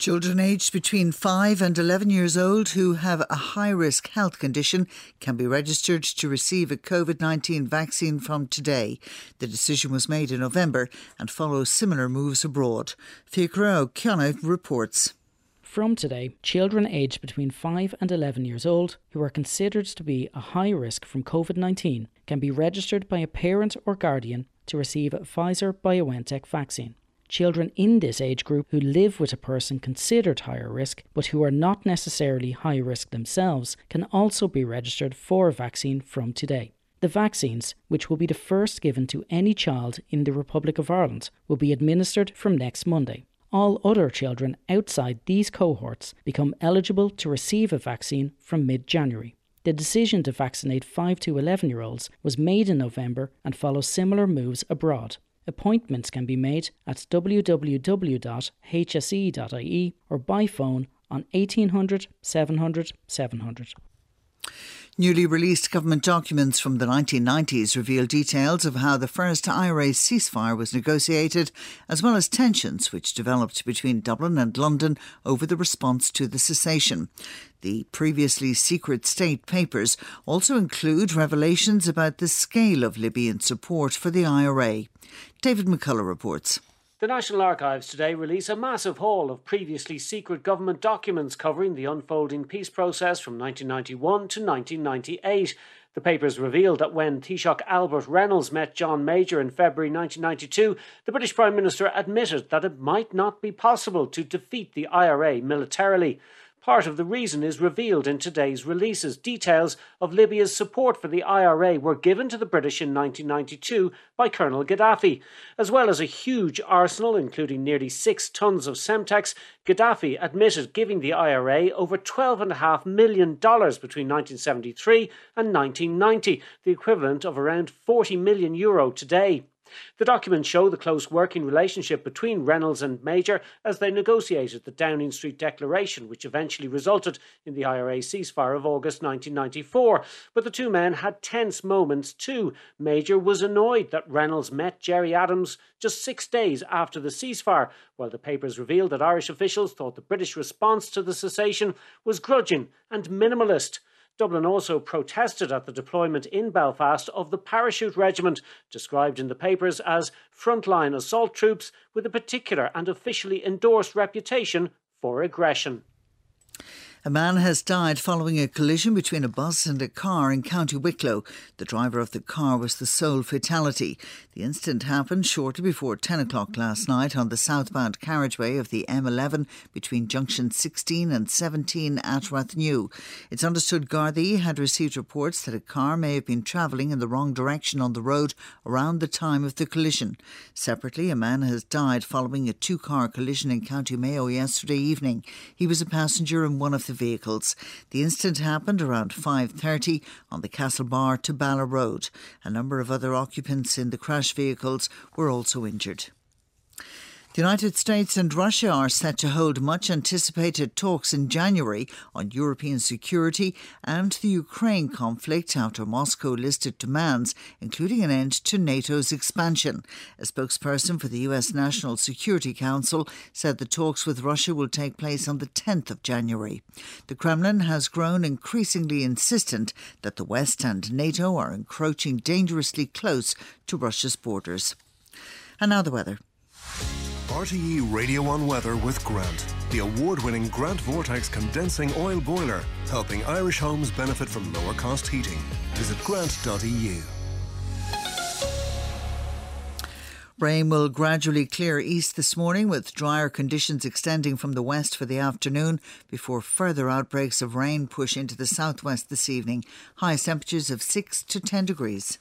Children aged between 5 and 11 years old who have a high risk health condition can be registered to receive a COVID 19 vaccine from today. The decision was made in November and follows similar moves abroad. Fiachra Ó Cionnaith reports. From today, children aged between 5 and 11 years old who are considered to be a high risk from COVID 19 can be registered by a parent or guardian to receive a Pfizer BioNTech vaccine. Children in this age group who live with a person considered higher risk but who are not necessarily high risk themselves can also be registered for a vaccine from today. The vaccines, which will be the first given to any child in the Republic of Ireland, will be administered from next Monday. All other children outside these cohorts become eligible to receive a vaccine from mid January. The decision to vaccinate 5 to 11 year olds was made in November and follows similar moves abroad. Appointments can be made at www.hse.ie or by phone on 1800 700 700. Newly released government documents from the 1990s reveal details of how the first IRA ceasefire was negotiated, as well as tensions which developed between Dublin and London over the response to the cessation. The previously secret state papers also include revelations about the scale of Libyan support for the IRA. David McCullagh reports. The National Archives today release a massive haul of previously secret government documents covering the unfolding peace process from 1991 to 1998. The papers revealed that when Taoiseach Albert Reynolds met John Major in February 1992, the British Prime Minister admitted that it might not be possible to defeat the IRA militarily. Part of the reason is revealed in today's releases. Details of Libya's support for the IRA were given to the British in 1992 by Colonel Gaddafi. As well as a huge arsenal, including nearly six tons of Semtex, Gaddafi admitted giving the IRA over $12.5 million between 1973 and 1990, the equivalent of around 40 million euro today. The documents show the close working relationship between Reynolds and Major as they negotiated the Downing Street Declaration, which eventually resulted in the IRA ceasefire of August 1994. But the two men had tense moments too. Major was annoyed that Reynolds met Gerry Adams just six days after the ceasefire, while the papers revealed that Irish officials thought the British response to the cessation was grudging and minimalist. Dublin also protested at the deployment in Belfast of the Parachute Regiment, described in the papers as frontline assault troops with a particular and officially endorsed reputation for aggression. A man has died following a collision between a bus and a car in County Wicklow. The driver of the car was the sole fatality. The incident happened shortly before 10 o'clock last night on the southbound carriageway of the M11 between junction 16 and 17 at Rathnew. It's understood Gardaí had received reports that a car may have been travelling in the wrong direction on the road around the time of the collision. Separately, a man has died following a two car collision in County Mayo yesterday evening. He was a passenger in one of the vehicles. The incident happened around 5:30 on the Castlebar to Balla Road. A number of other occupants in the crash vehicles were also injured. The United States and Russia are set to hold much anticipated talks in January on European security and the Ukraine conflict after Moscow listed demands, including an end to NATO's expansion. A spokesperson for the US National Security Council said the talks with Russia will take place on the 10th of January. The Kremlin has grown increasingly insistent that the West and NATO are encroaching dangerously close to Russia's borders. And now the weather. RTE Radio 1 Weather with Grant, the award winning Grant Vortex condensing oil boiler, helping Irish homes benefit from lower cost heating. Visit grant.eu. Rain will gradually clear east this morning with drier conditions extending from the west for the afternoon before further outbreaks of rain push into the southwest this evening. High temperatures of 6 to 10 degrees.